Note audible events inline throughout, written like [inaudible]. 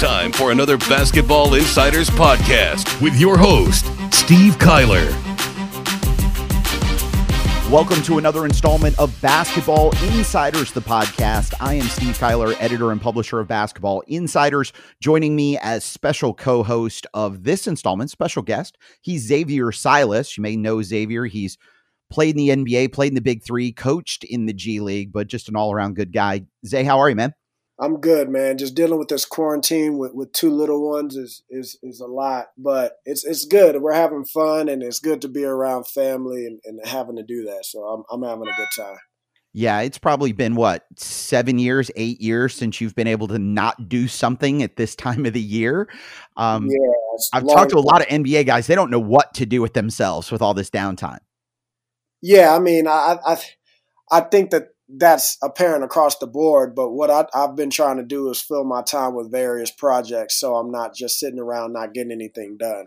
time for another Basketball Insiders podcast with your host, Steve Kyler. Welcome to another installment of Basketball Insiders, the podcast. I am Steve Kyler, editor and publisher of Basketball Insiders. Joining me as special co host of this installment, special guest, he's Xavier Silas. You may know Xavier. He's played in the NBA, played in the Big Three, coached in the G League, but just an all around good guy. Zay, how are you, man? I'm good, man. Just dealing with this quarantine with, with two little ones is, is is a lot, but it's it's good. We're having fun, and it's good to be around family and, and having to do that. So I'm I'm having a good time. Yeah, it's probably been what seven years, eight years since you've been able to not do something at this time of the year. Um, yeah, I've talked to a lot of NBA guys; they don't know what to do with themselves with all this downtime. Yeah, I mean, I I, I think that that's apparent across the board. But what I, have been trying to do is fill my time with various projects, so I'm not just sitting around not getting anything done.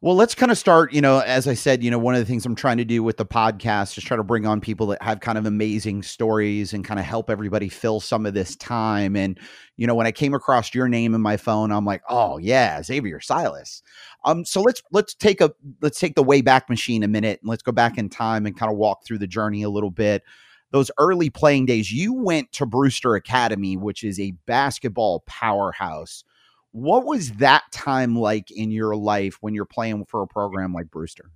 Well, let's kind of start. You know, as I said, you know, one of the things I'm trying to do with the podcast is try to bring on people that have kind of amazing stories and kind of help everybody fill some of this time. And, you know, when I came across your name in my phone, I'm like, oh yeah, Xavier Silas. Um, so let's let's take a let's take the way back machine a minute and let's go back in time and kind of walk through the journey a little bit those early playing days, you went to Brewster Academy, which is a basketball powerhouse. What was that time like in your life when you're playing for a program like Brewster?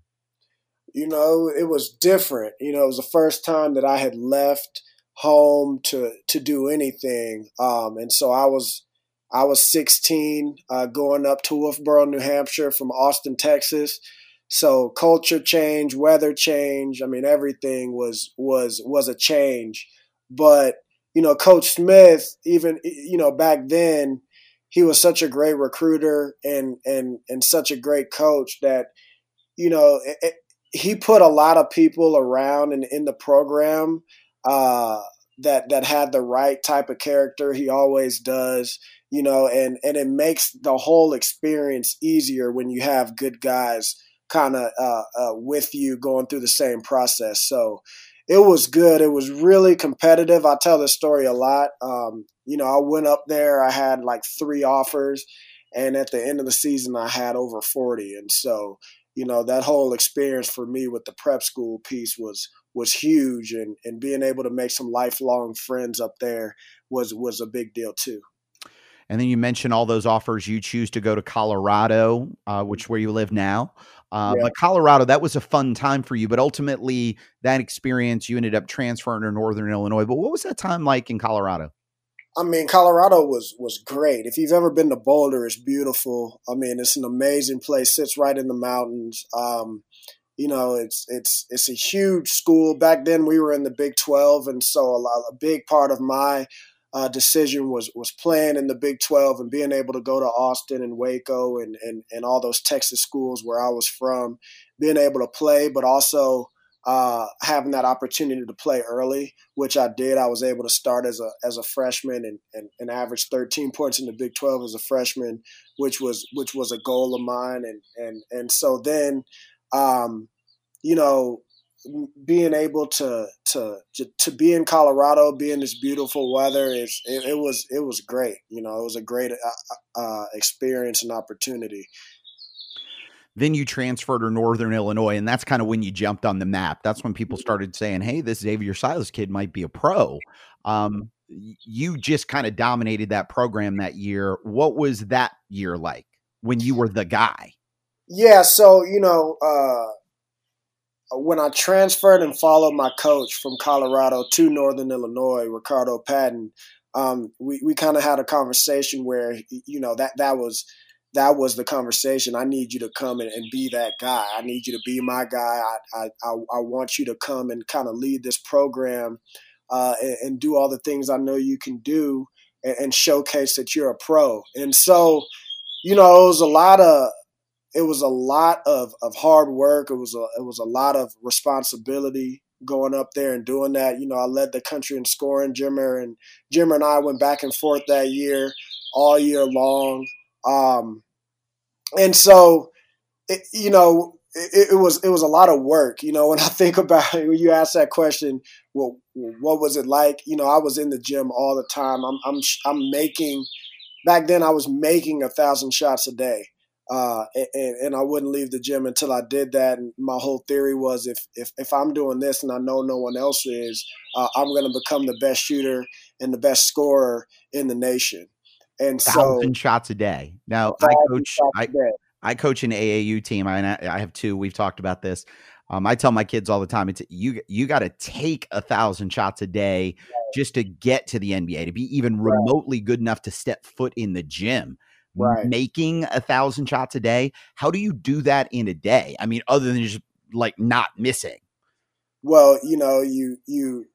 You know, it was different. You know, it was the first time that I had left home to to do anything, um, and so I was I was 16, uh, going up to Wolfeboro, New Hampshire from Austin, Texas. So culture change, weather change. I mean, everything was was was a change. But you know, Coach Smith, even you know back then, he was such a great recruiter and and and such a great coach that you know it, it, he put a lot of people around in in the program uh, that that had the right type of character. He always does, you know, and and it makes the whole experience easier when you have good guys kind of uh, uh, with you going through the same process. So it was good. It was really competitive. I tell this story a lot. Um, you know, I went up there, I had like three offers, and at the end of the season, I had over 40. And so, you know, that whole experience for me with the prep school piece was was huge and, and being able to make some lifelong friends up there was was a big deal too. And then you mentioned all those offers. You choose to go to Colorado, uh, which where you live now. Uh, yeah. But Colorado, that was a fun time for you. But ultimately, that experience, you ended up transferring to Northern Illinois. But what was that time like in Colorado? I mean, Colorado was was great. If you've ever been to Boulder, it's beautiful. I mean, it's an amazing place. Sits right in the mountains. Um, you know, it's it's it's a huge school. Back then, we were in the Big Twelve, and so a, lot, a big part of my uh, decision was was playing in the Big 12 and being able to go to Austin and Waco and, and, and all those Texas schools where I was from, being able to play, but also uh, having that opportunity to play early, which I did. I was able to start as a as a freshman and, and, and average 13 points in the Big 12 as a freshman, which was which was a goal of mine. And and and so then, um, you know, being able to to to be in Colorado, be in this beautiful weather, it, it, was it was great. You know, it was a great uh, uh, experience and opportunity. Then you transferred to Northern Illinois, and that's kind of when you jumped on the map. That's when people mm-hmm. started saying, "Hey, this Xavier Silas kid might be a pro." Um, you just kind of dominated that program that year. What was that year like when you were the guy? Yeah, so you know. Uh, when I transferred and followed my coach from Colorado to Northern Illinois, Ricardo Patton, um, we, we kind of had a conversation where you know that that was that was the conversation. I need you to come and, and be that guy. I need you to be my guy. I I, I want you to come and kind of lead this program uh, and, and, do all the things I know you can do and, and showcase that you're a pro. And so, you know, it was a lot of it was a lot of, of hard work. It was a it was a lot of responsibility going up there and doing that. You know, I led the country in scoring. Jimmer and Jimmer and I went back and forth that year, all year long. Um, and so, it, you know, it, it, was it was a lot of work. You know, [laughs] when I think about it, when you ask that question, well, what was it like? You know, I was in the gym all the time. I'm I'm I'm making back then I was making a thousand shots a day. Uh, and, and, I wouldn't leave the gym until I did that. And my whole theory was if if, if I'm doing this and I know no one else is, uh, I'm going to become the best shooter and the best scorer in the nation. And thousand so, shots a day. Now I coach. I, I coach an AAU team. I I have two. We've talked about this. Um, I tell my kids all the time, it's you you got to take a thousand shots a day right. just to get to the NBA, to be even remotely good enough to step foot in the gym. Right. Making a thousand shots a day. How do you do that in a day? I mean, other than just like not missing. Well, you know, you you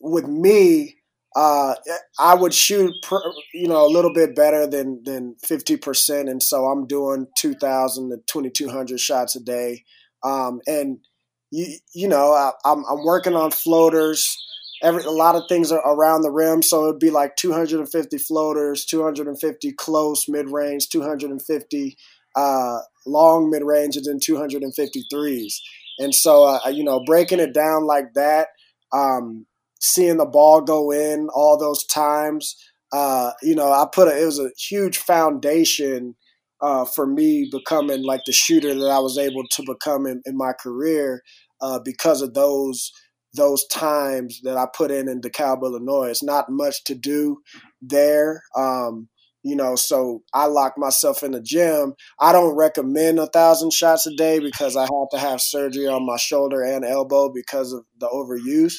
with me, uh, I would shoot, per, you know, a little bit better than than fifty percent, and so I'm doing two thousand to twenty two hundred shots a day. Um, and you you know I, am I'm, I'm working on floaters. Every a lot of things are around the rim, so it'd be like 250 floaters, 250 close mid range, 250 uh, long mid range, and then 250 threes. And so uh, you know breaking it down like that, um, seeing the ball go in all those times. Uh, you know, I put a, it was a huge foundation uh, for me becoming like the shooter that I was able to become in, in my career uh, because of those those times that I put in in DeKalb, Illinois. It's not much to do there. Um, you know, so I lock myself in the gym. I don't recommend a thousand shots a day because I have to have surgery on my shoulder and elbow because of the overuse.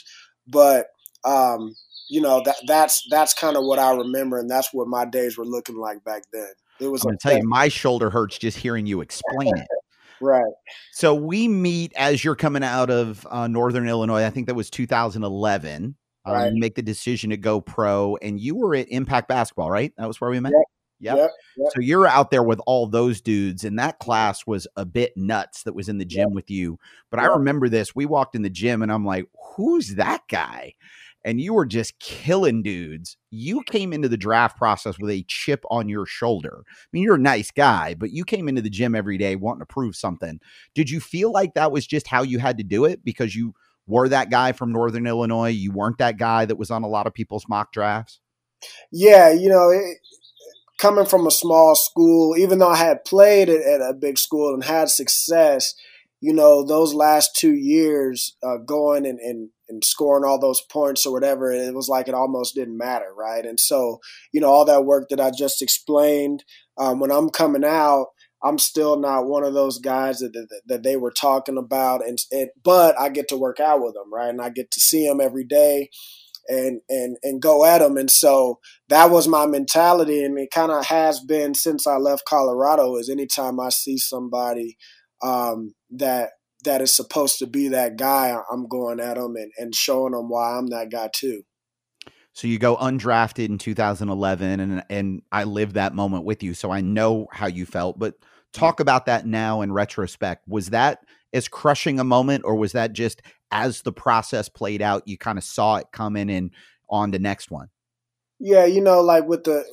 But um, you know that that's that's kind of what I remember, and that's what my days were looking like back then. It was. I'm gonna tell you, my shoulder hurts just hearing you explain it. Right. So we meet as you're coming out of uh, Northern Illinois. I think that was 2011. Uh, right. you make the decision to go pro, and you were at Impact Basketball, right? That was where we met. Yep. Yep. Yep, yep. So you're out there with all those dudes, and that class was a bit nuts that was in the gym with you. But I remember this. We walked in the gym, and I'm like, who's that guy? And you were just killing dudes. You came into the draft process with a chip on your shoulder. I mean, you're a nice guy, but you came into the gym every day wanting to prove something. Did you feel like that was just how you had to do it because you were that guy from Northern Illinois? You weren't that guy that was on a lot of people's mock drafts? Yeah, you know, it, coming from a small school, even though I had played at, at a big school and had success, you know, those last two years uh, going and, and, and scoring all those points or whatever, it was like it almost didn't matter, right? And so, you know, all that work that I just explained, um, when I'm coming out, I'm still not one of those guys that, that, that they were talking about, and, and but I get to work out with them, right? And I get to see them every day, and and and go at them. And so that was my mentality, and it kind of has been since I left Colorado. Is anytime I see somebody um, that that is supposed to be that guy, I'm going at him and, and showing him why I'm that guy too. So you go undrafted in 2011, and and I lived that moment with you, so I know how you felt. But talk about that now in retrospect. Was that as crushing a moment, or was that just as the process played out, you kind of saw it coming and on the next one? Yeah, you know, like with the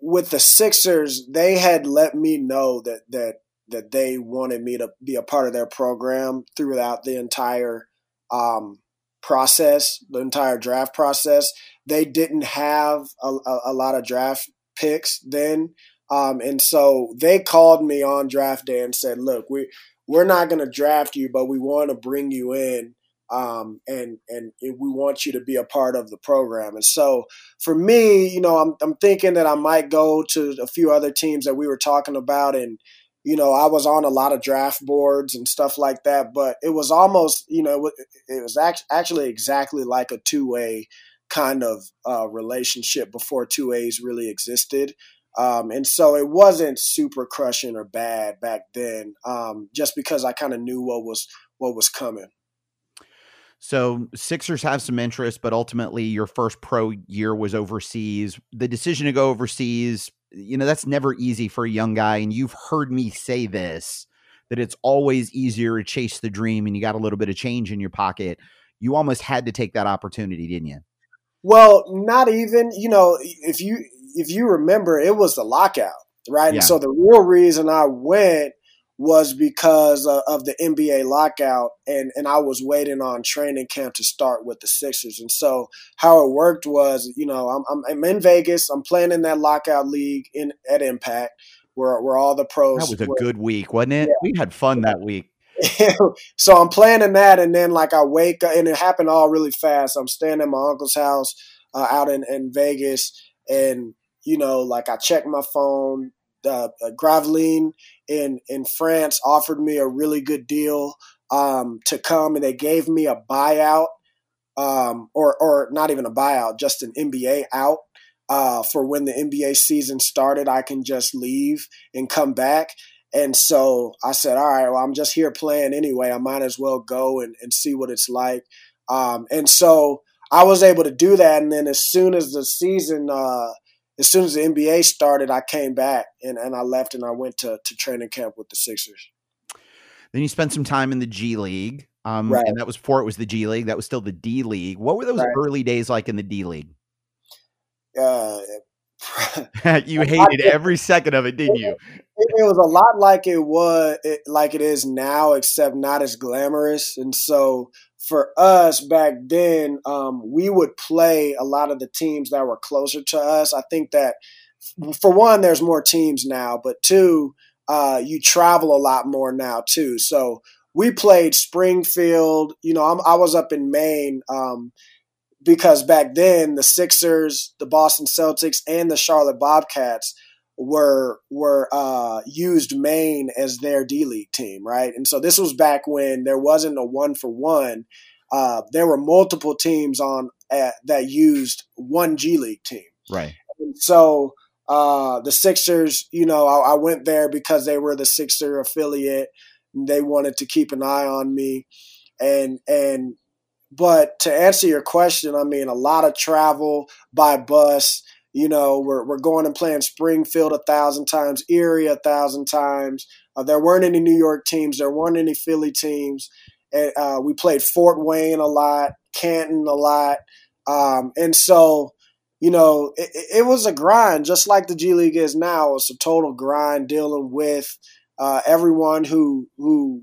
with the Sixers, they had let me know that that that they wanted me to be a part of their program throughout the entire um, process, the entire draft process. They didn't have a, a, a lot of draft picks then. Um, and so they called me on draft day and said, look, we, we're not going to draft you, but we want to bring you in. Um, and and we want you to be a part of the program. And so for me, you know, I'm I'm thinking that I might go to a few other teams that we were talking about and you know, I was on a lot of draft boards and stuff like that, but it was almost, you know, it was actually exactly like a two way kind of uh, relationship before two-ways really existed. Um, and so it wasn't super crushing or bad back then, um, just because I kind of knew what was what was coming. So Sixers have some interest, but ultimately your first pro year was overseas. The decision to go overseas you know, that's never easy for a young guy. And you've heard me say this that it's always easier to chase the dream and you got a little bit of change in your pocket. You almost had to take that opportunity, didn't you? Well, not even, you know, if you if you remember, it was the lockout, right? Yeah. And so the real reason I went was because of the NBA lockout, and and I was waiting on training camp to start with the Sixers. And so how it worked was, you know, I'm I'm, I'm in Vegas. I'm playing in that lockout league in at Impact, where where all the pros. That was a were. good week, wasn't it? Yeah. We had fun that week. [laughs] so I'm planning that, and then like I wake up, and it happened all really fast. I'm staying at my uncle's house uh, out in in Vegas, and you know, like I check my phone uh, Gravelines in in France offered me a really good deal um, to come, and they gave me a buyout, um, or or not even a buyout, just an NBA out uh, for when the NBA season started. I can just leave and come back. And so I said, all right, well, I'm just here playing anyway. I might as well go and, and see what it's like. Um, and so I was able to do that. And then as soon as the season uh, as soon as the NBA started, I came back and, and I left and I went to, to training camp with the Sixers. Then you spent some time in the G League. Um, right. And that was before it was the G League. That was still the D League. What were those right. early days like in the D League? Uh, [laughs] you [laughs] hated every second of it, didn't you? It, it was a lot like it was, it, like it is now, except not as glamorous. And so for us back then, um, we would play a lot of the teams that were closer to us. I think that for one, there's more teams now, but two, uh, you travel a lot more now too. So we played Springfield. You know, I'm, i was up in Maine um, because back then the Sixers, the Boston Celtics, and the Charlotte Bobcats were were uh, used Maine as their D League team, right? And so this was back when there wasn't a one for one. Uh, there were multiple teams on uh, that used one G League team, right? And so uh, the Sixers, you know, I, I, went there because they were the Sixer affiliate. they wanted to keep an eye on me, and and but to answer your question, I mean, a lot of travel by bus you know, we're, we're going and playing Springfield a thousand times, Erie a thousand times. Uh, there weren't any New York teams. There weren't any Philly teams. And, uh, we played Fort Wayne a lot, Canton a lot. Um, and so, you know, it, it, was a grind, just like the G League is now. It's a total grind dealing with uh, everyone who who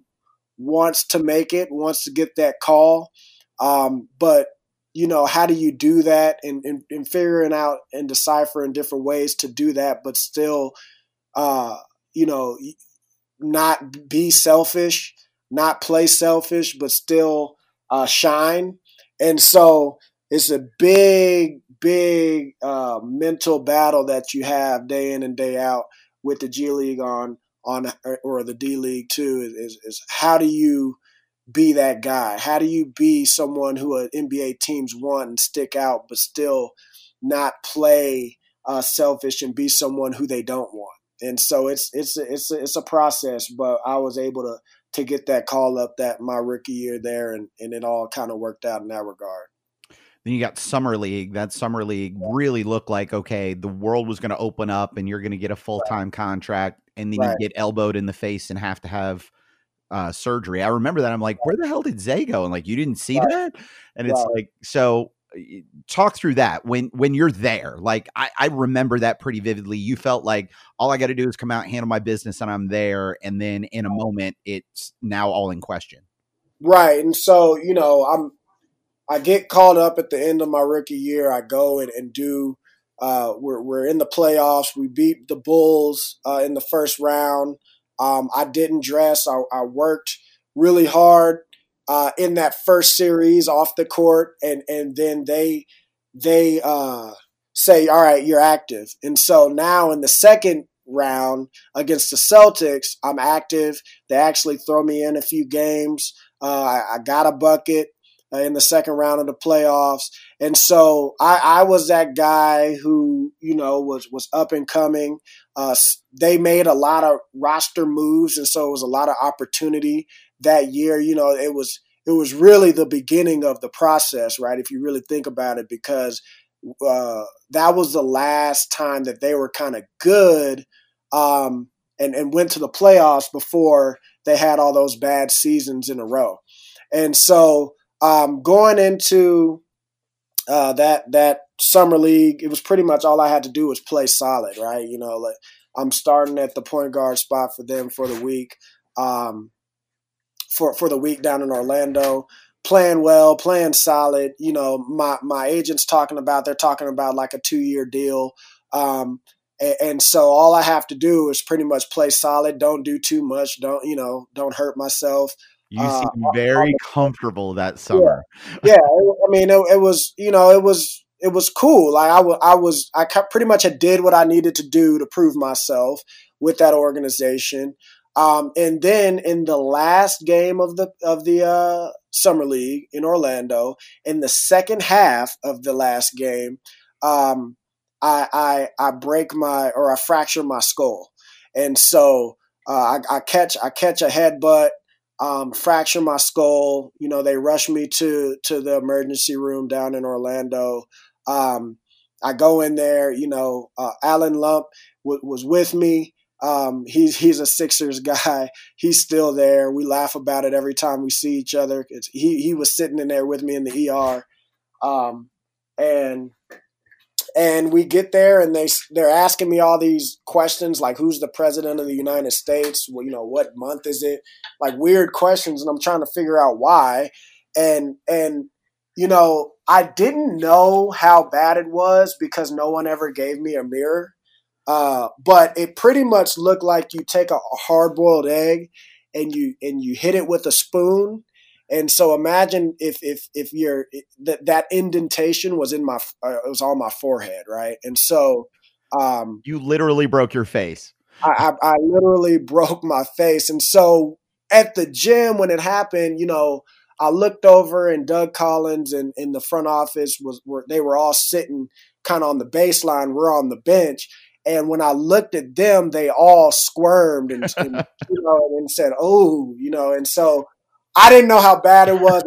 wants to make it, wants to get that call. Um, but you know, how do you do that and, and, and figuring out and deciphering different ways to do that, but still, uh, you know, not be selfish, not play selfish, but still uh, shine. And so it's a big, big uh, mental battle that you have day in and day out with the G League on on or the D League too. Is, is how do you be that guy? How do you be someone who an NBA teams want and stick out, but still not play uh, selfish and be someone who they don't want? And so it's it's it's a, it's a process, but I was able to to get that call up that my rookie year there, and and it all kind of worked out in that regard. Then you got summer league. That summer league really looked like okay, the world was going to open up, and you're going to get a full time right. contract, and then right. you get elbowed in the face and have to have uh, surgery. I remember that. I'm like, where the hell did Zay go? And like, you didn't see right. that? And it's like, so talk through that when when you're there. Like, I, I remember that pretty vividly. You felt like all I got to do is come out, handle my business, and I'm there. And then in a moment, it's now all in question. Right. And so, you know, I'm I get called up at the end of my rookie year. I go and, and do. Uh, we're we're in the playoffs. We beat the Bulls uh, in the first round. Um, I didn't dress. I, I worked really hard uh, in that first series off the court, and and then they they uh, say, "All right, you're active." And so now in the second round against the Celtics, I'm active. They actually throw me in a few games. Uh, I, I, got a bucket in the second round of the playoffs, and so I, I was that guy who you know was was up and coming. Uh, they made a lot of roster moves, and so it was a lot of opportunity that year. You know, it was it was really the beginning of the process, right? If you really think about it, because uh, that was the last time that they were kind of good um, and and went to the playoffs before they had all those bad seasons in a row. And so um, going into uh, that that summer league, it was pretty much all I had to do was play solid, right? You know, like I'm starting at the point guard spot for them for the week. um, for for the week down in Orlando. Playing well, playing solid. You know, my my agent's talking about they're talking about like a two year deal. Um, and, and so all I have to do is pretty much play solid. Don't do too much. Don't you know? Don't hurt myself. You uh, seem very comfortable that summer. Yeah, yeah I mean, it, it, was you know, it was it was cool. Like I, w- I was, I was, I pretty much did what I needed to do to prove myself with that organization. Um, and then in the last game of the of the uh, summer league in Orlando, in the second half of the last game, um, I, I I break my or I fracture my skull, and so uh, I, I, catch I catch a headbutt, um, fracture my skull. You know, they rush me to to the emergency room down in Orlando. Um, I go in there. You know, uh, Allen Lump w- was with me. Um, he's he's a Sixers [laughs] guy. He's still there. We laugh about it every time we see each other. It's, he he was sitting in there with me in the ER, um, and and we get there and they they're asking me all these questions like who's the president of the United States? Well, you know what month is it? Like weird questions, and I'm trying to figure out why. And and you know I didn't know how bad it was because no one ever gave me a mirror. Uh, but it pretty much looked like you take a, a hard boiled egg and you and you hit it with a spoon. And so imagine if if if you're that that indentation was in my uh, it was on my forehead, right? And so um, you literally broke your face. I, I, I literally broke my face, and so at the gym when it happened, you know, I looked over and Doug Collins and in the front office was were they were all sitting kind of on the baseline. We're on the bench, and when I looked at them, they all squirmed and, and [laughs] you know and said, "Oh, you know." And so I didn't know how bad it was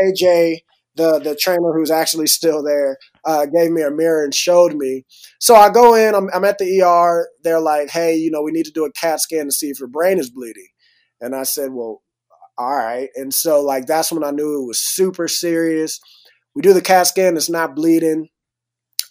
KJ, the the trainer who's actually still there, uh, gave me a mirror and showed me. So I go in. I'm, I'm at the ER. They're like, "Hey, you know, we need to do a CAT scan to see if your brain is bleeding." And I said, "Well, all right." And so like that's when I knew it was super serious. We do the CAT scan. It's not bleeding.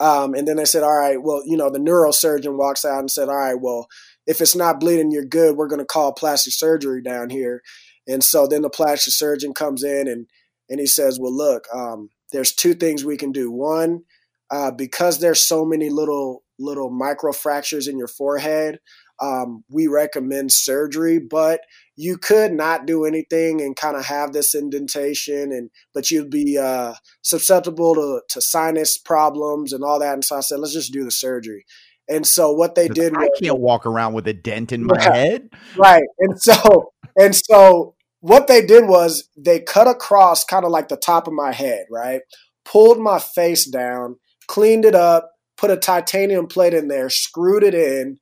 Um, and then they said, all right, well, you know, the neurosurgeon walks out and said, all right, well, if it's not bleeding, you're good. We're going to call plastic surgery down here. And so then the plastic surgeon comes in and, and he says, well, look, um, there's two things we can do. One, uh, because there's so many little little micro fractures in your forehead, um, we recommend surgery, but you could not do anything and kind of have this indentation, and but you'd be uh, susceptible to, to sinus problems and all that. And so I said, let's just do the surgery. And so what they did, I was, can't walk around with a dent in my yeah, head, right? And so and so what they did was they cut across kind of like the top of my head, right? Pulled my face down, cleaned it up, put a titanium plate in there, screwed it in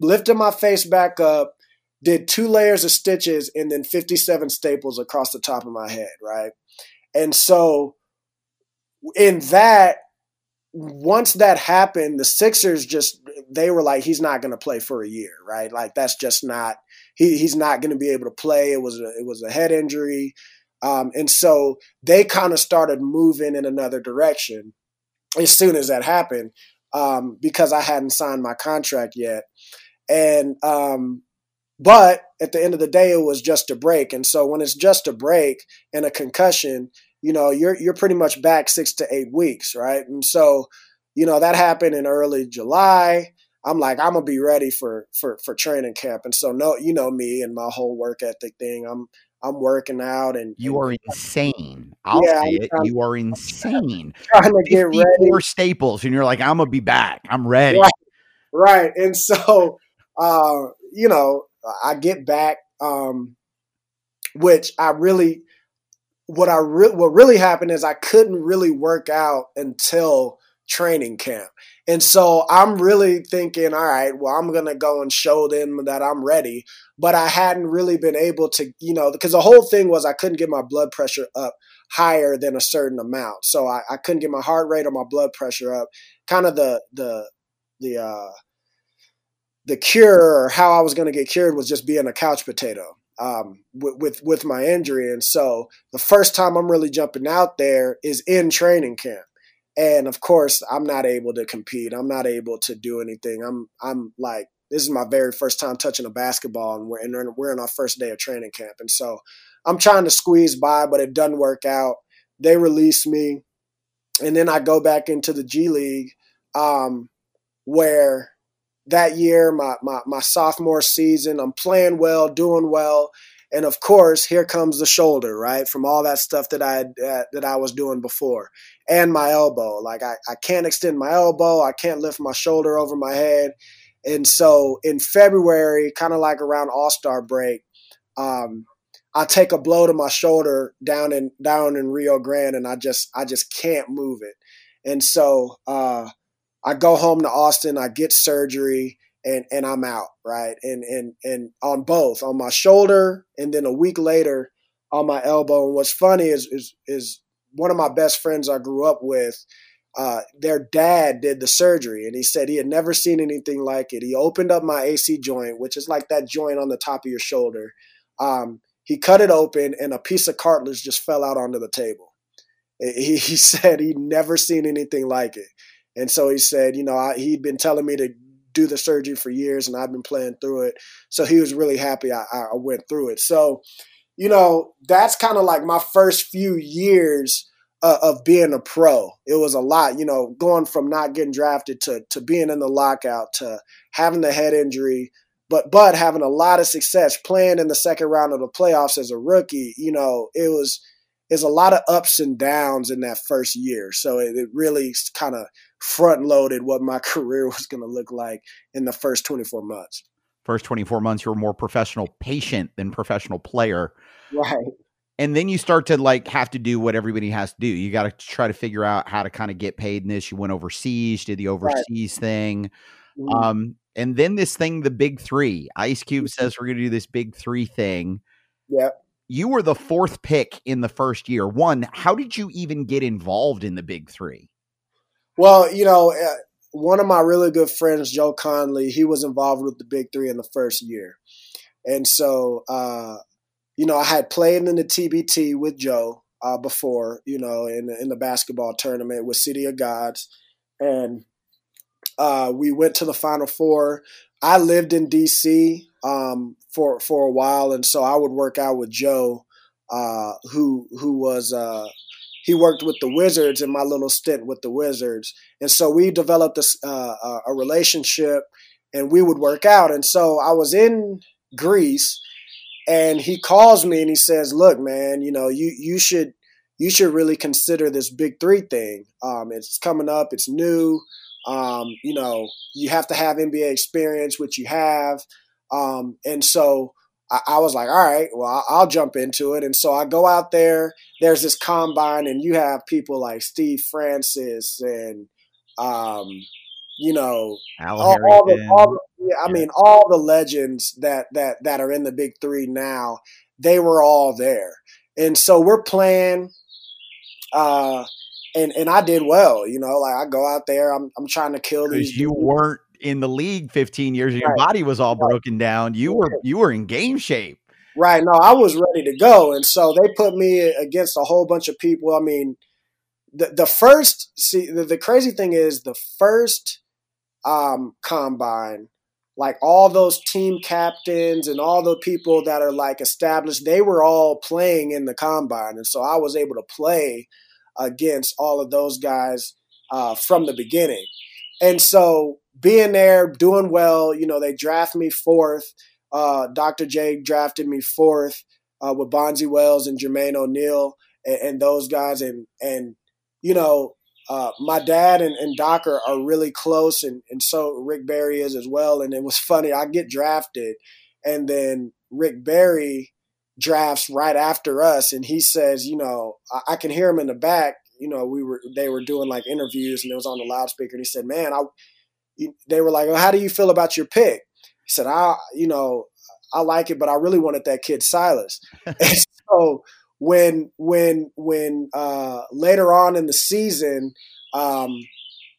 lifted my face back up, did two layers of stitches, and then 57 staples across the top of my head, right? And so, in that, once that happened, the Sixers just they were like, he's not going to play for a year, right? Like that's just not he he's not going to be able to play. It was a, it was a head injury, um, and so they kind of started moving in another direction as soon as that happened um, because I hadn't signed my contract yet. And um, but at the end of the day, it was just a break. And so when it's just a break and a concussion, you know, you're you're pretty much back six to eight weeks, right? And so, you know, that happened in early July. I'm like, I'm gonna be ready for for for training camp. And so no, you know me and my whole work ethic thing. I'm I'm working out and you are [laughs] insane. I'll yeah, say it. You are insane. [laughs] Trying to get ready. Four staples, and you're like, I'm gonna be back. I'm ready. Right. right. And so [laughs] uh, you know, I get back, um, which I really, what I re- what really happened is I couldn't really work out until training camp. And so I'm really thinking, all right, well, I'm going to go and show them that I'm ready. But I hadn't really been able to, you know, because the whole thing was I couldn't get my blood pressure up higher than a certain amount. So I, I couldn't get my heart rate or my blood pressure up. Kind of the, the, the, uh, the cure or how I was going to get cured was just being a couch potato um, with, with, with my injury. And so the first time I'm really jumping out there is in training camp. And of course, I'm not able to compete. I'm not able to do anything. I'm I'm like this is my very first time touching a basketball, and we're in, we're in our first day of training camp, and so I'm trying to squeeze by, but it doesn't work out. They release me, and then I go back into the G League, um, where that year, my, my my sophomore season, I'm playing well, doing well, and of course, here comes the shoulder, right? From all that stuff that I uh, that I was doing before, and my elbow. Like I, I can't extend my elbow, I can't lift my shoulder over my head, and so in February, kind of like around All Star break, um, I take a blow to my shoulder down in down in Rio Grande, and I just I just can't move it. And so uh, I go home to Austin. I get surgery, and and I'm out right. And and and on both on my shoulder, and then a week later on my elbow. And what's funny is is is one of my best friends I grew up with uh, their dad did the surgery and he said he had never seen anything like it. He opened up my AC joint, which is like that joint on the top of your shoulder. Um, he cut it open and a piece of cartilage just fell out onto the table. He, [laughs] he said he'd never seen anything like it. And so he said, you know, I, he'd been telling me to do the surgery for years and I've been playing through it. So he was really happy I, I went through it. So, you know, that's kind of like my first few years uh, of being a pro. It was a lot, you know, going from not getting drafted to to being in the lockout to having the head injury, but but having a lot of success playing in the second round of the playoffs as a rookie. You know, it was is a lot of ups and downs in that first year. So it, it really kind of front loaded what my [laughs] career was going to look like in the first 24 months. First 24 months, you were more professional patient than professional player. Right and then you start to like have to do what everybody has to do. You got to try to figure out how to kind of get paid in this. You went overseas, did the overseas right. thing. Mm-hmm. Um, and then this thing, the big three. Ice Cube mm-hmm. says we're going to do this big three thing. Yeah. You were the fourth pick in the first year. One, how did you even get involved in the big three? Well, you know, uh, one of my really good friends, Joe Conley, he was involved with the big three in the first year. And so uh, you know, I had played in the TBT with Joe uh, before, you know, in in the basketball tournament with City of Gods, and uh, we went to the Final Four. I lived in DC um, for for a while, and so I would work out with Joe, uh, who who was uh, he worked with the Wizards in my little stint with the Wizards, and so we developed a, uh, a relationship, and we would work out. And so I was in Greece and he calls me and he says, "Look, man, you know, you you should you should really consider this big three thing. Um, it's coming up. It's new. Um, you know, you have to have NBA experience, which you have. Um, and so I, I, was like, all right, well, I'll, I'll, jump into it. And so I go out there. There's this combine, and you have people like Steve Francis and um, you know, all, all, the, all the, yeah, I mean, all the legends that that that are in the big three now, they were all there, and so we're playing. Uh, and and I did well, you know. Like I go out there, I'm I'm trying to kill these. You dudes. weren't in the league 15 years, and your right. body was all broken down. You were you were in game shape. Right. No, I was ready to go, and so they put me against a whole bunch of people. I mean, the the first see the, the crazy thing is the first um, combine, like all those team captains and all the people that are like established, they were all playing in the combine. And so I was able to play against all of those guys uh, from the beginning. And so being there, doing well, you know, they draft me fourth. Uh, Dr. J drafted me fourth uh, with Bonzi Wells and Jermaine O'Neal and, and, those guys. And, and, you know, uh, my dad and, and Doc are, are really close, and, and so Rick Barry is as well. And it was [laughs] funny, I get drafted, and then Rick Barry drafts right after us, and he says, you know, I, I can hear him in the back. You know, we were they were doing like interviews, and it was on the loudspeaker, and he said, "Man, I." They were like, well, "How do you feel about your pick?" He said, "I, you know, I like it, but I really wanted that kid Silas." [laughs] and so when when when uh, later on in the season, um,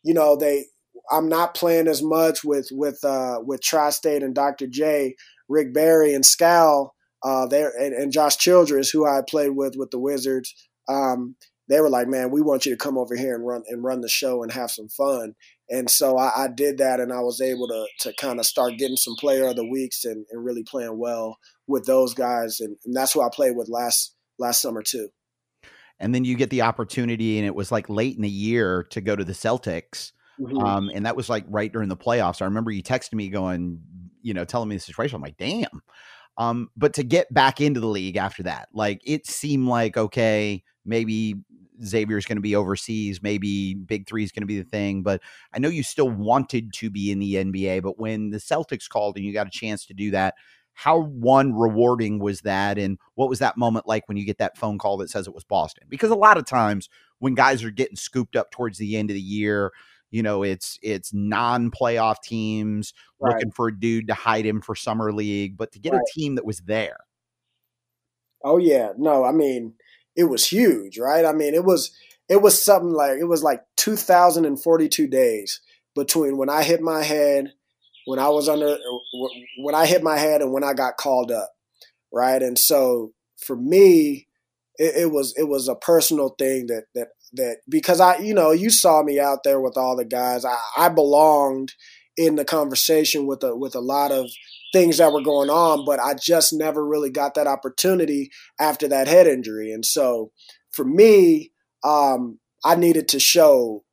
you know they I'm not playing as much with with uh, with Tri-State and Dr. J, Rick Barry and Scal uh, there and, and, Josh Childress, who I played with with the Wizards. Um, they were like, "Man, we want you to come over here and run and run the show and have some fun." And so I, I did that, and I was able to to kind of start getting some player of the weeks and, and really playing well with those guys, and, and that's who I played with last last summer too. And then you get the opportunity, and it was like late in the year to go to the Celtics. Mm-hmm. Um, and that was like right during the playoffs. I remember you texted me going, you know, telling me the situation. I'm like, damn. Um, but to get back into the league after that, like it seemed like okay, maybe Xavier's going to be overseas, maybe Big Three is going to be the thing. But I know you still wanted to be in the NBA. But when the Celtics called and you got a chance to do that, how one rewarding was that, and what was that moment like when you get that phone call that says it was Boston? Because a lot of times when guys are getting scooped up towards the end of the year, you know it's it's non-playoff teams right. looking for a dude to hide him for summer league but to get right. a team that was there oh yeah no i mean it was huge right i mean it was it was something like it was like 2042 days between when i hit my head when i was under when i hit my head and when i got called up right and so for me it, it was it was a personal thing that that that because I, you know, you saw me out there with all the guys. I, I belonged in the conversation with a with a lot of things that were going on, but I just never really got that opportunity after that head injury. And so for me, um, I needed to show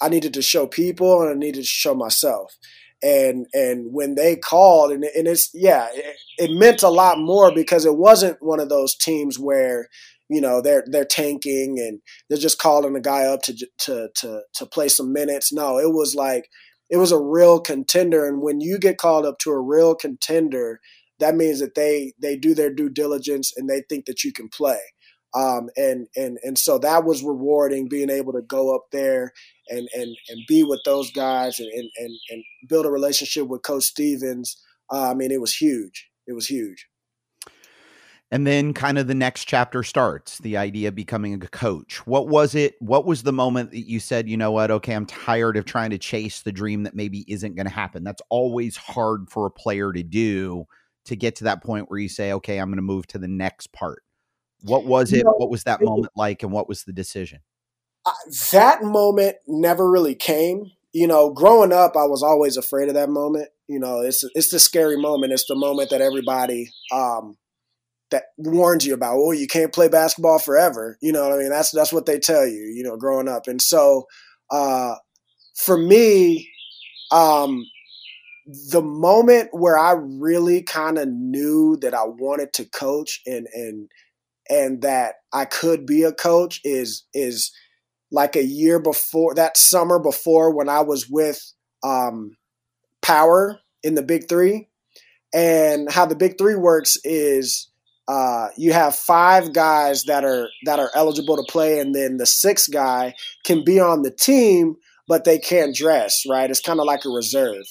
I needed to show people and I needed to show myself. And and when they called and, and it's yeah, it, it meant a lot more because it wasn't one of those teams where you know they're they're tanking and they're just calling a guy up to to to to play some minutes. No, it was like it was a real contender, and when you get called up to a real contender, that means that they they do their due diligence and they think that you can play. Um, and and and so that was rewarding being able to go up there and and and be with those guys and and and, build a relationship with Coach Stevens. Uh, I mean, it was huge. It was huge. And then kind of the next chapter starts, the idea of becoming a coach. What was it? What was the moment that you said, you know what, okay, I'm tired of trying to chase the dream that maybe isn't going to happen? That's always hard for a player to do to get to that point where you say, okay, I'm going to move to the next part. What was it? what was that moment like? And what was the decision? Uh, that moment never really came. You know, growing up, I was always afraid of that moment. You know, it's it's the scary moment. It's the moment that everybody um, that warns you about, oh, you can't play basketball forever. You know what I mean? That's that's what they tell you, you know, growing up. And so uh, for me, um, the moment where I really kind of knew that I wanted to coach and and and that I could be a coach is is like a year before that summer before when I was with um, Power in the Big Three. And how the Big Three works is uh, you have five guys that are that are eligible to play, and then the sixth guy can be on the team, but they can't dress. Right? It's kind of like a reserve.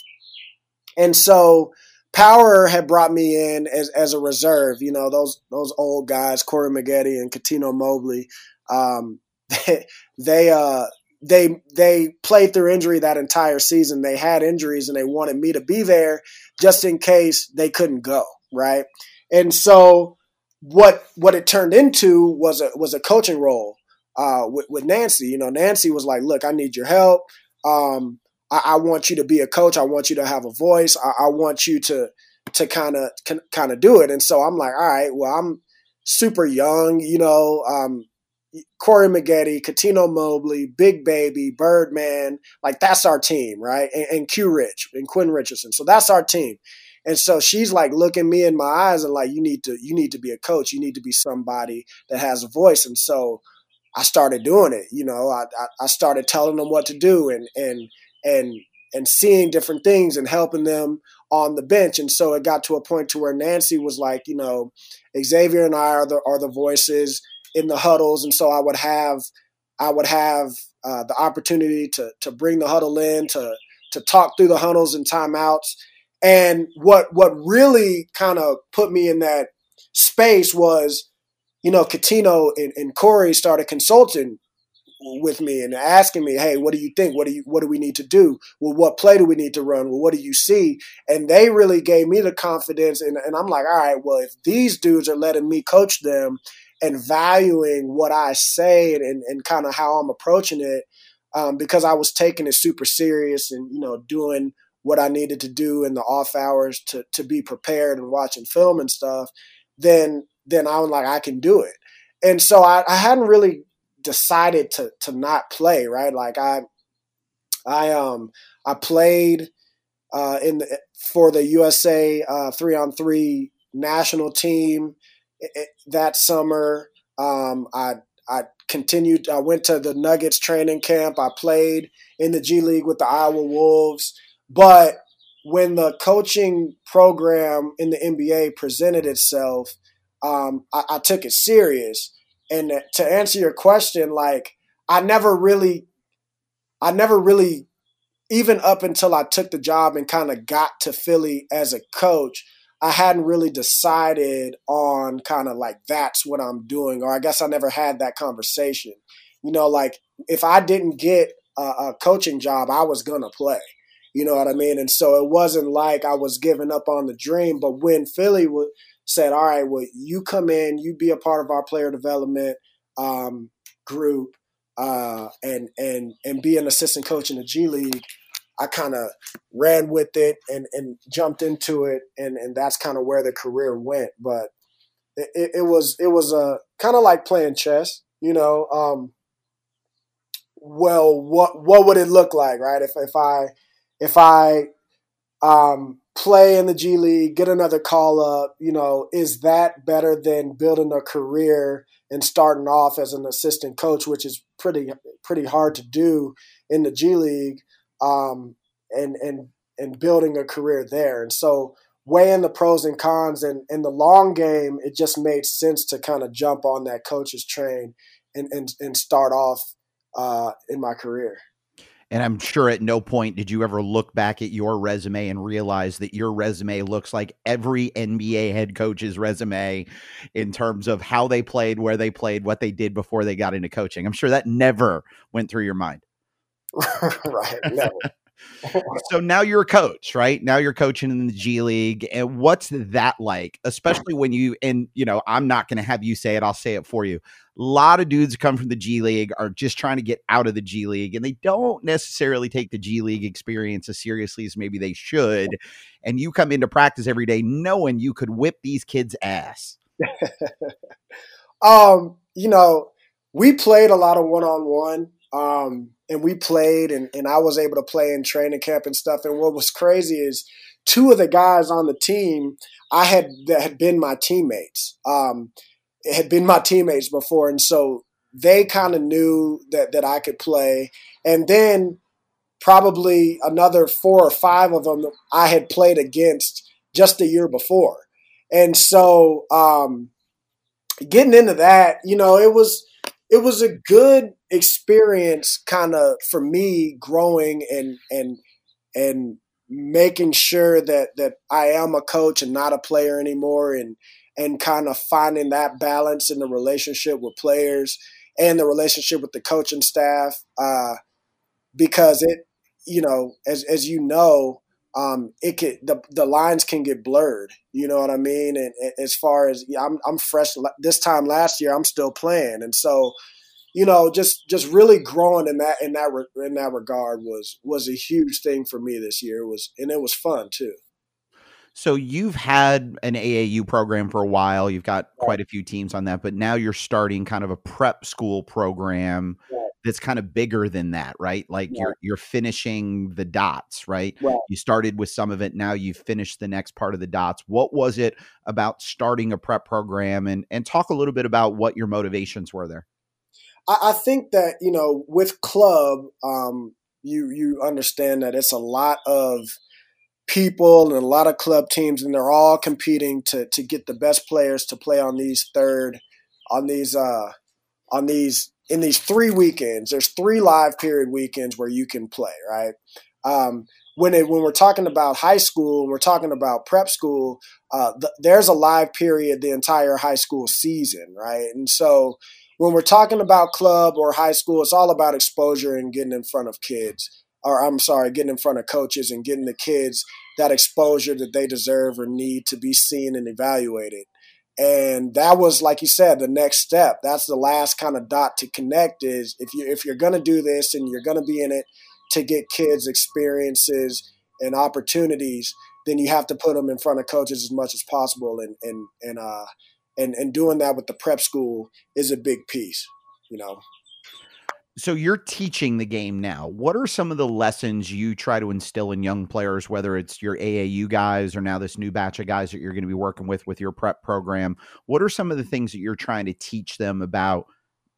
And so Power had brought me in as, as a reserve. You know those those old guys, Corey Maggette and Cuttino Mobley. Um, they [laughs] they uh, they they played through injury that entire season. They had injuries, and they wanted me to be there just in case they couldn't go. Right? And so what what it turned into was a was a coaching role uh, with, with Nancy. You know, Nancy was like, "Look, I need your help. Um, I, I, want you to be a coach. I want you to have a voice. I, I want you to to kind of kind of do it." And so I'm like, "All right, well, I'm super young. You know, um, Corey Maggette, Cuttino Mobley, Big Baby, Birdman, like that's our team, right? And, and Q Rich and Quentin Richardson. So that's our team. And so she's like looking me in my eyes and like, you need to, you need to be a coach. You need to be somebody that has a voice. And so I started doing it. You know, I, I started telling them what to do and, and, and, and seeing different things and helping them on the bench. And so it got to a point to where Nancy was like, you know, Xavier and I are the, are the voices in the huddles. And so I would have, I would have uh, the opportunity to, to bring the huddle in, to, to talk through the huddles and timeouts and what what really kind of put me in that space was, you know, Cuttino and, and Corey started consulting with me and asking me, "Hey, what do you think? What do you what do we need to do? Well, what play do we need to run? Well, what do you see?" And they really gave me the confidence, and, and I'm like, "All right, well, if these dudes are letting me coach them, and valuing what I say and, and, and kind of how I'm approaching it um, because I was taking it super serious and you know doing what I needed to do in the off hours to to be prepared and watching film and stuff, then then I was like I can do it. And so I, I hadn't really decided to to not play right. Like I I um I played uh, in the, for the USA uh, three on three national team it, that summer. Um, I I continued. I went to the Nuggets training camp. I played in the G League with the Iowa Wolves. But when the coaching program in the NBA presented itself, um, I, I took it serious. And to answer your question, like I never really, I never really, even up until I took the job and kind of got to Philly as a coach, I hadn't really decided on kind of like that's what I'm doing, or I guess I never had that conversation. You know, like if I didn't get a, a coaching job, I was gonna play. You know what I mean? And so it wasn't like I was giving up on the dream. But when Philly w- said, "All right, well, you come in, you be a part of our player development um, group, uh, and and and be an assistant coach in the G League," I kind of ran with it and, and jumped into it, and, and that's kind of where the career went. But it, it was it was a uh, kind of like playing chess, you know. Um, well, what what would it look like, right? If if I if I um, play in the G League, get another call up, you know, is that better than building a career and starting off as an assistant coach, which is pretty pretty hard to do in the G League? um, and and and building a career there. And so weighing the pros and cons and in the long game, it just made sense to kind of jump on that coach's train and and, and start off uh, in my career. And I'm sure at no point did you ever look back at your resume and realize that your resume looks like every NBA head coach's resume in terms of how they played, where they played, what they did before they got into coaching. I'm sure that never went through your mind. [laughs] right. No. So now you're a coach, right? Now you're coaching in the G League. And what's that like? Especially when you, and you know, I'm not going to have you say it, I'll say it for you. A lot of dudes come from the G League are just trying to get out of the G League and they don't necessarily take the G League experience as seriously as maybe they should. And you come into practice every day knowing you could whip these kids' ass. [laughs] um, you know, we played a lot of one on one. Um, and we played and, and I was able to play in training camp and stuff. And what was crazy is two of the guys on the team I had that had been my teammates. Um, had been my teammates before, and so they kind of knew that that I could play. And then probably another four or five of them I had played against just the year before. And so um, getting into that, you know, it was it was a good experience kind of for me growing and and and making sure that that I am a coach and not a player anymore and and kind of finding that balance in the relationship with players and the relationship with the coaching staff uh, because it you know as as you know um, it could the the lines can get blurred. You know what I mean? And, and as far as I'm I'm fresh this time last year, I'm still playing, and so you know, just just really growing in that in that in that regard was was a huge thing for me this year. It was and it was fun too. So you've had an AAU program for a while. You've got quite a few teams on that, but now you're starting kind of a prep school program right. That's kind of bigger than that, right? Like right. you're you're finishing the dots, right? You started with some of it, now you've finished the next part of the dots. What was it about starting a prep program and and talk a little bit about what your motivations were there? I, I think that you know with club, um, you you understand that it's a lot of people and a lot of club teams, and they're all competing to to get the best players to play on these third, on these uh, on these in these three weekends. There's three live period weekends where you can play, right? Um, when it, when we're talking about high school, we're talking about prep school. Uh, th- there's a live period the entire high school season, right? And so when we're talking about club or high school, it's all about exposure and getting in front of kids. Or I'm sorry, getting in front of coaches and getting the kids that exposure that they deserve or need to be seen and evaluated. And that was like you said the next step. That's the last kind of dot to connect is if you if you're going to do this and you're going to be in it to get kids experiences and opportunities then you have to put them in front of coaches as much as possible. And and and uh and and doing that with the prep school is a big piece you know so you're teaching the game now. What are some of the lessons you try to instill in young players, whether it's your AAU guys or now this new batch of guys that you're going to be working with with your prep program? What are some of the things that you're trying to teach them about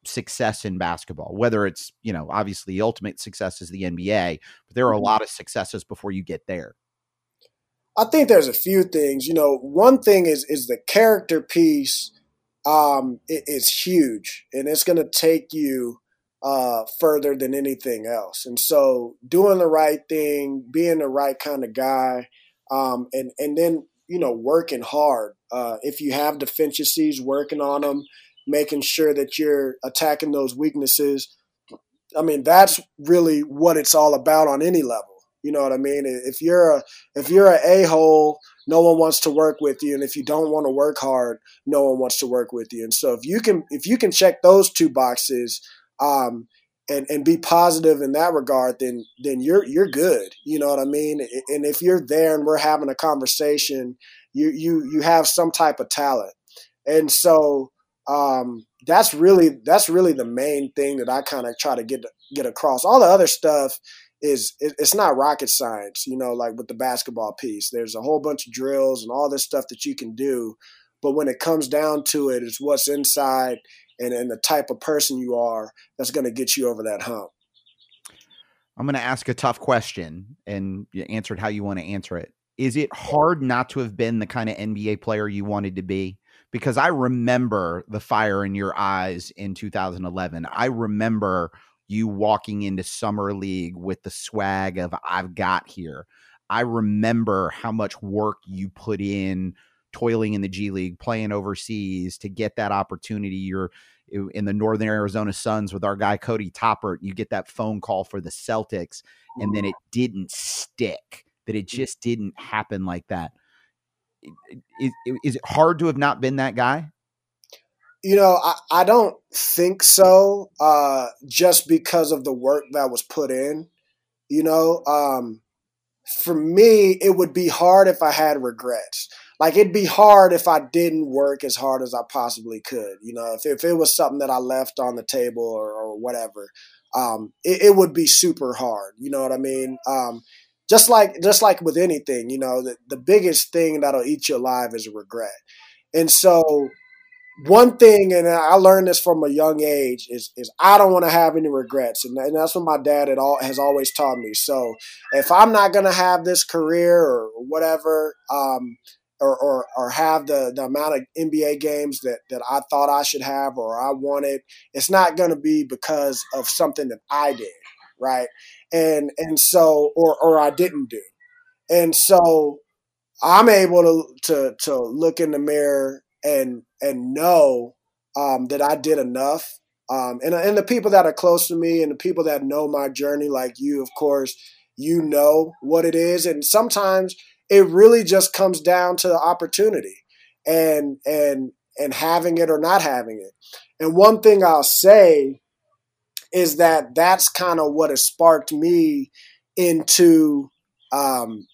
success in basketball? Whether it's, you know, obviously the ultimate success is the NBA, but there are a mm-hmm. lot of successes before you get there. I think there's a few things. You know, one thing is is the character piece um, is huge, and it's going to take you uh, further than anything else. And so doing the right thing, being the right kind of guy, um, and and then you know working hard. Uh, if you have deficiencies, working on them, making sure that you're attacking those weaknesses. I mean, that's really what it's all about on any level. You know what I mean? If you're a if you're an a hole, no one wants to work with you, and if you don't want to work hard, no one wants to work with you. And so if you can if you can check those two boxes, um, and and be positive in that regard, then then you're you're good. You know what I mean? And if you're there and we're having a conversation, you you you have some type of talent, and so um, that's really that's really the main thing that I kind of try to get get across. All the other stuff is it's not rocket science, you know, like with the basketball piece. There's a whole bunch of drills and all this stuff that you can do, but when it comes down to it, it's what's inside and, and the type of person you are that's going to get you over that hump. I'm going to ask a tough question and you answer it how you want to answer it. Is it hard not to have been the kind of NBA player you wanted to be? Because I remember the fire in your eyes in 2011. I remember you walking into Summer League with the swag of I've got here. I remember how much work you put in toiling in the G League, playing overseas to get that opportunity. You're in the Northern Arizona Suns with our guy Cody Toppert. You get that phone call for the Celtics, and then it didn't stick. That it mm. just didn't happen like that. Is, is it hard to have not been that guy? You know, I, I don't think so. Uh, just because of the work that was put in. You know, um, for me, it would be hard if I had regrets like it'd be hard if I didn't work as hard as I possibly could. You know, if, if it was something that I left on the table or, or whatever, um, it, it, would be super hard. You know what I mean? Um, just like just like with anything, you know, the, the biggest thing that'll eat you alive is regret. And so one thing, and I learned this from a young age, is is I don't want to have any regrets, and, and that's what my dad had all, has always taught me. So if I'm not going to have this career or whatever, um, or, or, or have the, the amount of NBA games that, that I thought I should have or I wanted. It's not going to be because of something that I did, right? And and so or or I didn't do. And so I'm able to to to look in the mirror and and know um, that I did enough. Um, and and the people that are close to me and the people that know my journey, like you, of course, you know what it is. And sometimes it really just comes down to the opportunity and and and having it or not having it. And one thing I'll say is that that's kind of what has sparked me into um,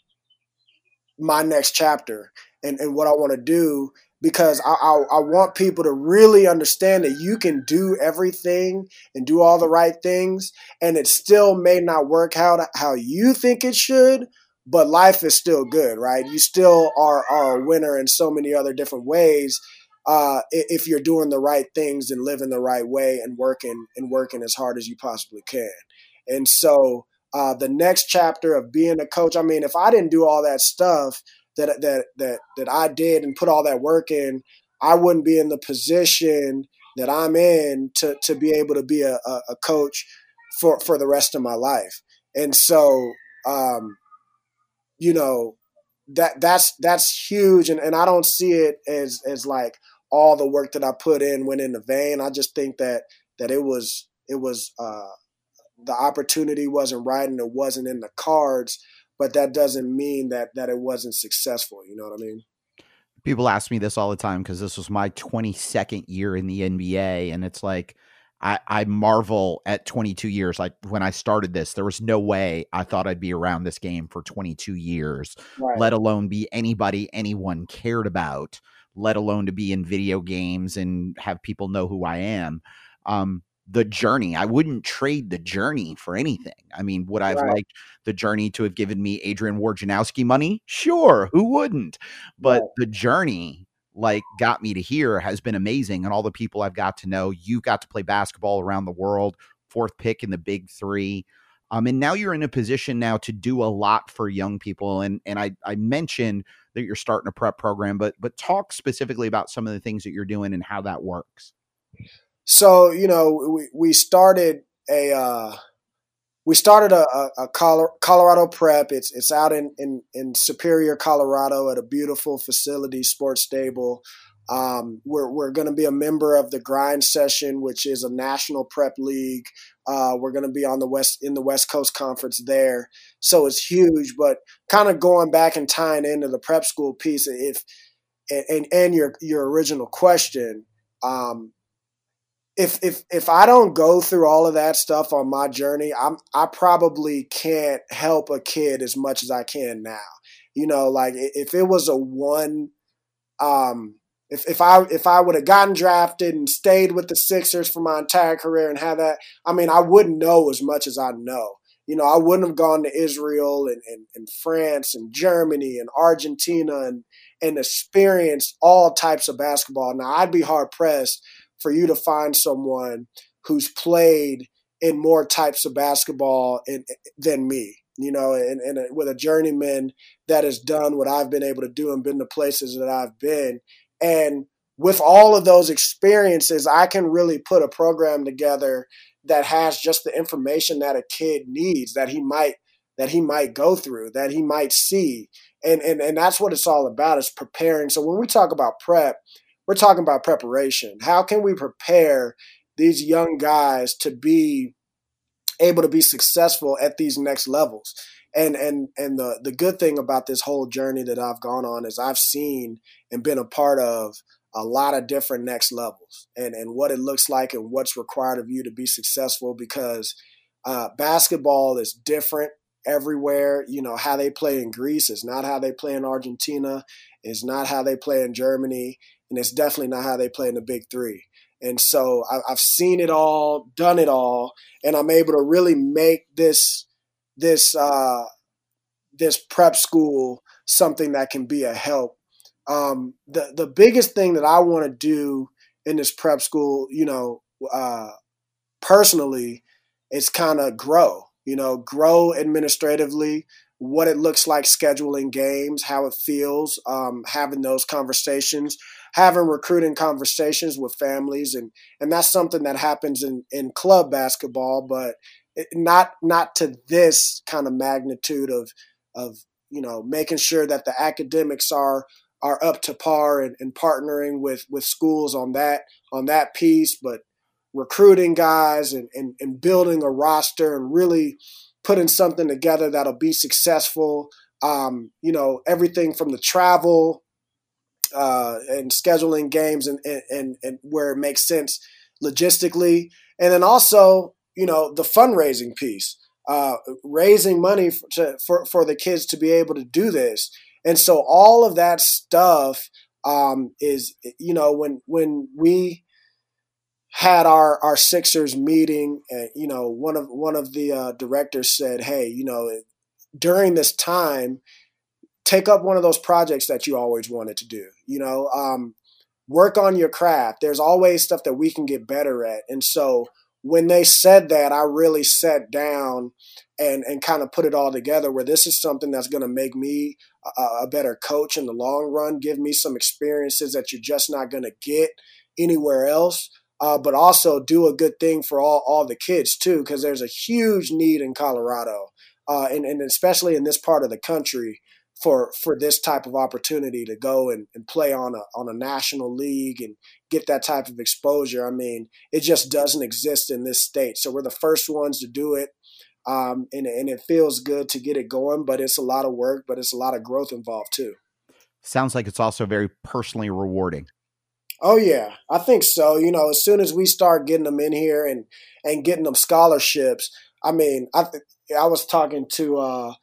my next chapter and, and what I want to do because I, I, I, want people to really understand that you can do everything and do all the right things and it still may not work out how you think it should but life is still good, right? You still are are a winner in so many other different ways uh, if you're doing the right things and living the right way and working and working as hard as you possibly can. And so uh, the next chapter of being a coach, I mean, if I didn't do all that stuff that that that that I did and put all that work in, I wouldn't be in the position that I'm in to to be able to be a, a coach for for the rest of my life. And so um, you know that that's that's huge and, and I don't see it as as like all the work that I put in went in the vain. I just think that that it was it was uh, the opportunity wasn't right and it wasn't in the cards, but that doesn't mean that that it wasn't successful. You know what I mean? People ask me this all the time because this was my 22nd year in the NBA. And it's like, I, I marvel at 22 years. Like when I started this, there was no way I thought I'd be around this game for 22 years, right. let alone be anybody anyone cared about, let alone to be in video games and have people know who I am. Um, the journey. I wouldn't trade the journey for anything. I mean, would I have right. liked the journey to have given me Adrian Wojnarowski money? Sure, who wouldn't? But right. the journey like got me to here has been amazing and all the people I've got to know, You've got to play basketball around the world, fourth pick in the big 3. Um, and now you're in a position now to do a lot for young people. And and I I mentioned that you're starting a prep program, but but talk specifically about some of the things that you're doing and how that works. So you know, we we started a uh, we started a, a, a, Colorado prep. It's it's out in, in in Superior, Colorado, at a beautiful facility, sports stable. Um, we're we're going to be a member of the Grind Session, which is a national prep league. Uh, we're going to be on the west in the West Coast Conference there, so it's huge. But kind of going back and tying into the prep school piece, if and and your your original question, um, if if if I don't go through all of that stuff on my journey, I'm I probably can't help a kid as much as I can now. You know, like if it was a one um if if I if I would have gotten drafted and stayed with the Sixers for my entire career and had that, I mean, I wouldn't know as much as I know. You know, I wouldn't have gone to Israel and, and, and France and Germany and Argentina and and experienced all types of basketball. Now I'd be hard pressed for you to find someone who's played in more types of basketball in, than me, you know, and, and uh, with a journeyman that has done what I've been able to do and been to places that I've been. And with all of those experiences, I can really put a program together that has just the information that a kid needs that he might that he might go through, that he might see. And and and that's what it's all about is preparing. So when we talk about prep, we're talking about preparation. How can we prepare these young guys to be able to be successful at these next levels? And and and the the good thing about this whole journey that I've gone on is I've seen and been a part of a lot of different next levels and and what it looks like and what's required of you to be successful because uh, basketball is different everywhere. You know how they play in Greece is not how they play in Argentina. Is not how they play in Germany and it's definitely not how they play in the big three. And so I, have seen it all, done it all, and I'm able to really make this this uh, this prep school something that can be a help. Um, the the biggest thing that I want to do in this prep school, you know, uh, personally, is kind of grow. You know, grow administratively, what it looks like scheduling games, how it feels, um, having those conversations, having recruiting conversations with families, and and that's something that happens in in club basketball, but not not to this kind of magnitude of of you know making sure that the academics are are up to par and, and partnering with with schools on that on that piece, but recruiting guys and, and, and building a roster and really putting something together that'll be successful. Um, you know, everything from the travel uh, and scheduling games and, and, and where it makes sense logistically. And then also, you know, the fundraising piece, uh, raising money for, to, for, for the kids to be able to do this. And so all of that stuff um, is, you know, when, when we, had our our Sixers meeting, and you know, one of one of the uh, directors said, "Hey, you know, during this time, take up one of those projects that you always wanted to do. You know, um, work on your craft. There's always stuff that we can get better at." And so when they said that, I really sat down and and kind of put it all together. Where this is something that's going to make me a, a better coach in the long run, give me some experiences that you're just not going to get anywhere else uh, but also do a good thing for all, all the kids too, because there's a huge need in Colorado, uh, and, and especially in this part of the country for for this type of opportunity to go and, and play on a on a national league and get that type of exposure. I mean, it just doesn't exist in this state. So we're the first ones to do it. Um, and, and it feels good to get it going, but it's a lot of work, but it's a lot of growth involved too. Sounds like it's also very personally rewarding. Oh yeah, I think so. You know, as soon as we start getting them in here and and getting them scholarships, I mean, I I was talking to uh,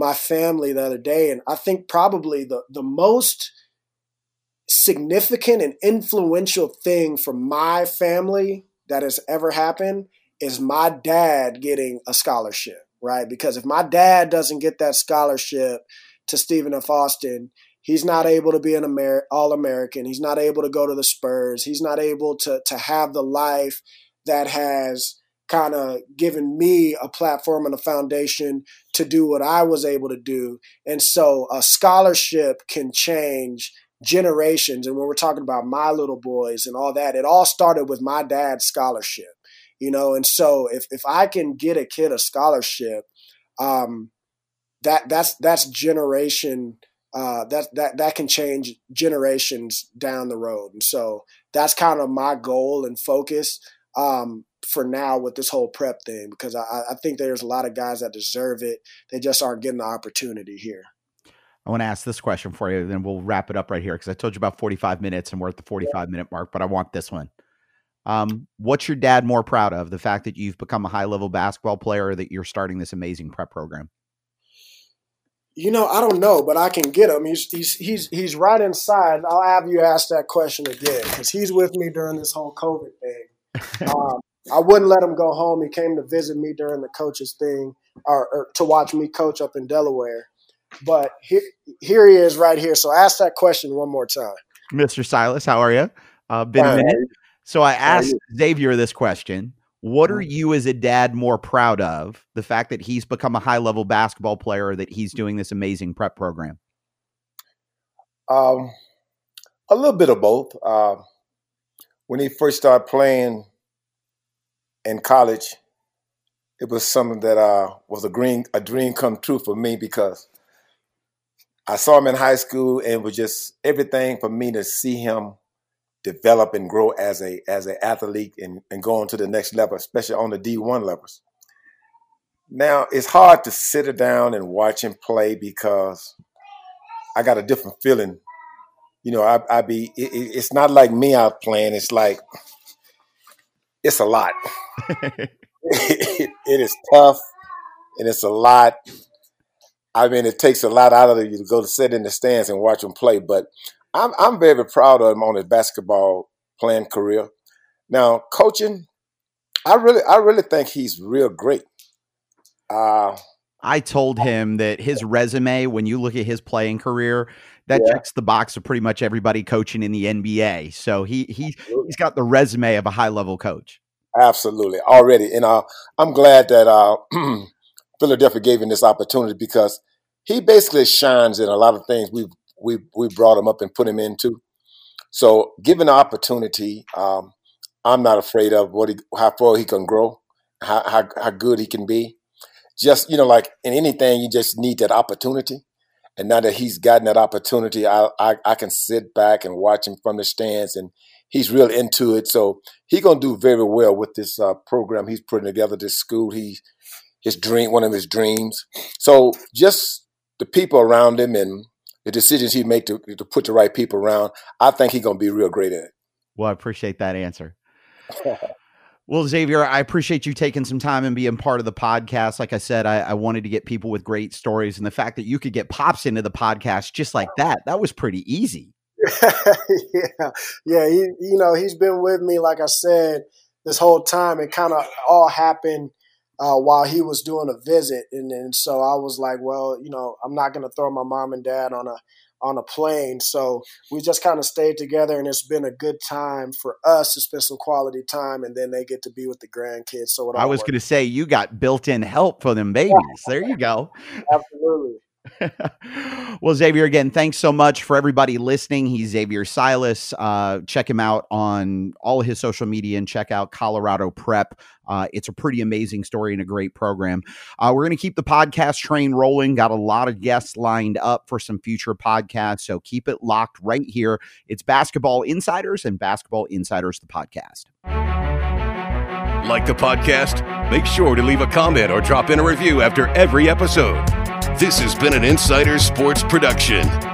my family the other day, and I think probably the the most significant and influential thing for my family that has ever happened is my dad getting a scholarship, right? Because if my dad doesn't get that scholarship to Stephen F. Austin, he's not able to be an Amer- All American. He's not able to go to the Spurs. He's not able to to have the life that has kind of given me a platform and a foundation to do what I was able to do. And so a scholarship can change generations. And when we're talking about my little boys and all that, it all started with my dad's scholarship, you know. And so if if I can get a kid a scholarship, um, that that's that's generation. Uh, that that that can change generations down the road, and so that's kind of my goal and focus um, for now with this whole prep thing because I, I think there's a lot of guys that deserve it. They just aren't getting the opportunity here. I want to ask this question for you, then we'll wrap it up right here because I told you about 45 minutes and we're at the 45 minute mark, but I want this one. Um, what's your dad more proud of? The fact that you've become a high level basketball player or that you're starting this amazing prep program? You know, I don't know, but I can get him. He's he's he's he's right inside. I'll have you ask that question again because he's with me during this whole COVID thing. [laughs] Um, I wouldn't let him go home. He came to visit me during the coaches thing, or, or to watch me coach up in Delaware. But here, here he is right here. So ask that question one more time. Mr. Silas, how are you? Uh, been a minute. So I asked Xavier this question. What are mm-hmm. you as a dad more proud of? The fact that he's become a high level basketball player that he's doing this amazing prep program? Um, a little bit of both. Uh, when he first started playing in college, it was something that uh, was a dream, a dream come true for me because I saw him in high school and it was just everything for me to see him develop and grow as a as an athlete and, and go on to the next level, especially on the D1 levels. Now it's hard to sit down and watch him play because I got a different feeling. You know, I, I be it, it's not like me out playing. It's like it's a lot. it, [laughs] [laughs] it is tough and it's a lot I mean, it takes a lot out of you to go to sit in the stands and watch him play. But I'm I'm very proud of him on his basketball playing career. Now, coaching, I really I really think he's real great. Uh, I told him that his [laughs] resume, when you look at his playing career, that yeah. checks the box of pretty much everybody coaching in the NBA. So he he he's got the resume of a high level coach. Absolutely, already, and uh, I'm glad that uh, [clears throat] Philadelphia gave him this opportunity because he basically shines in a lot of things we we we brought him up and put him into. So, given the opportunity, um, I'm not afraid of what he, how far he can grow, how, how how good he can be. Just you know, like in anything, you just need that opportunity. And now that he's gotten that opportunity, I, I, I can sit back and watch him from the stands, and he's real into it. So he's gonna do very well with this uh, program he's putting together. This school, he his dream, one of his dreams. So just the people around him and the decisions he make to, to put the right people around, I think he's going to be real great at it. Well, I appreciate that answer. [laughs] well, Xavier, I appreciate you taking some time and being part of the podcast. Like I said, I, I, wanted to get people with great stories, and the fact that you could get pops into the podcast just like that, that was pretty easy. [laughs] yeah, yeah. He, you know, he's been with me, like I said, this whole time. It kind of all happened uh, while he was doing a visit, and then so I was like, well, you know, I'm not going to throw my mom and dad on a on a plane. So we just kind of stayed together, and it's been a good time for us to spend some quality time, and then they get to be with the grandkids. So I was going to say, you got built-in help for them babies. there you go. Absolutely. Well, Xavier, again, thanks so much for everybody listening. He's Xavier Silas. Uh, check him out on all his social media and check out Colorado Prep. Uh, it's a pretty amazing story and a great program. Uh, we're going to keep the podcast train rolling. Got a lot of guests lined up for some future podcasts. So keep it locked right here. It's Basketball Insiders and Basketball Insiders, the podcast. Like the podcast? Make sure to leave a comment or drop in a review after every episode. This has been an Insider Sports production.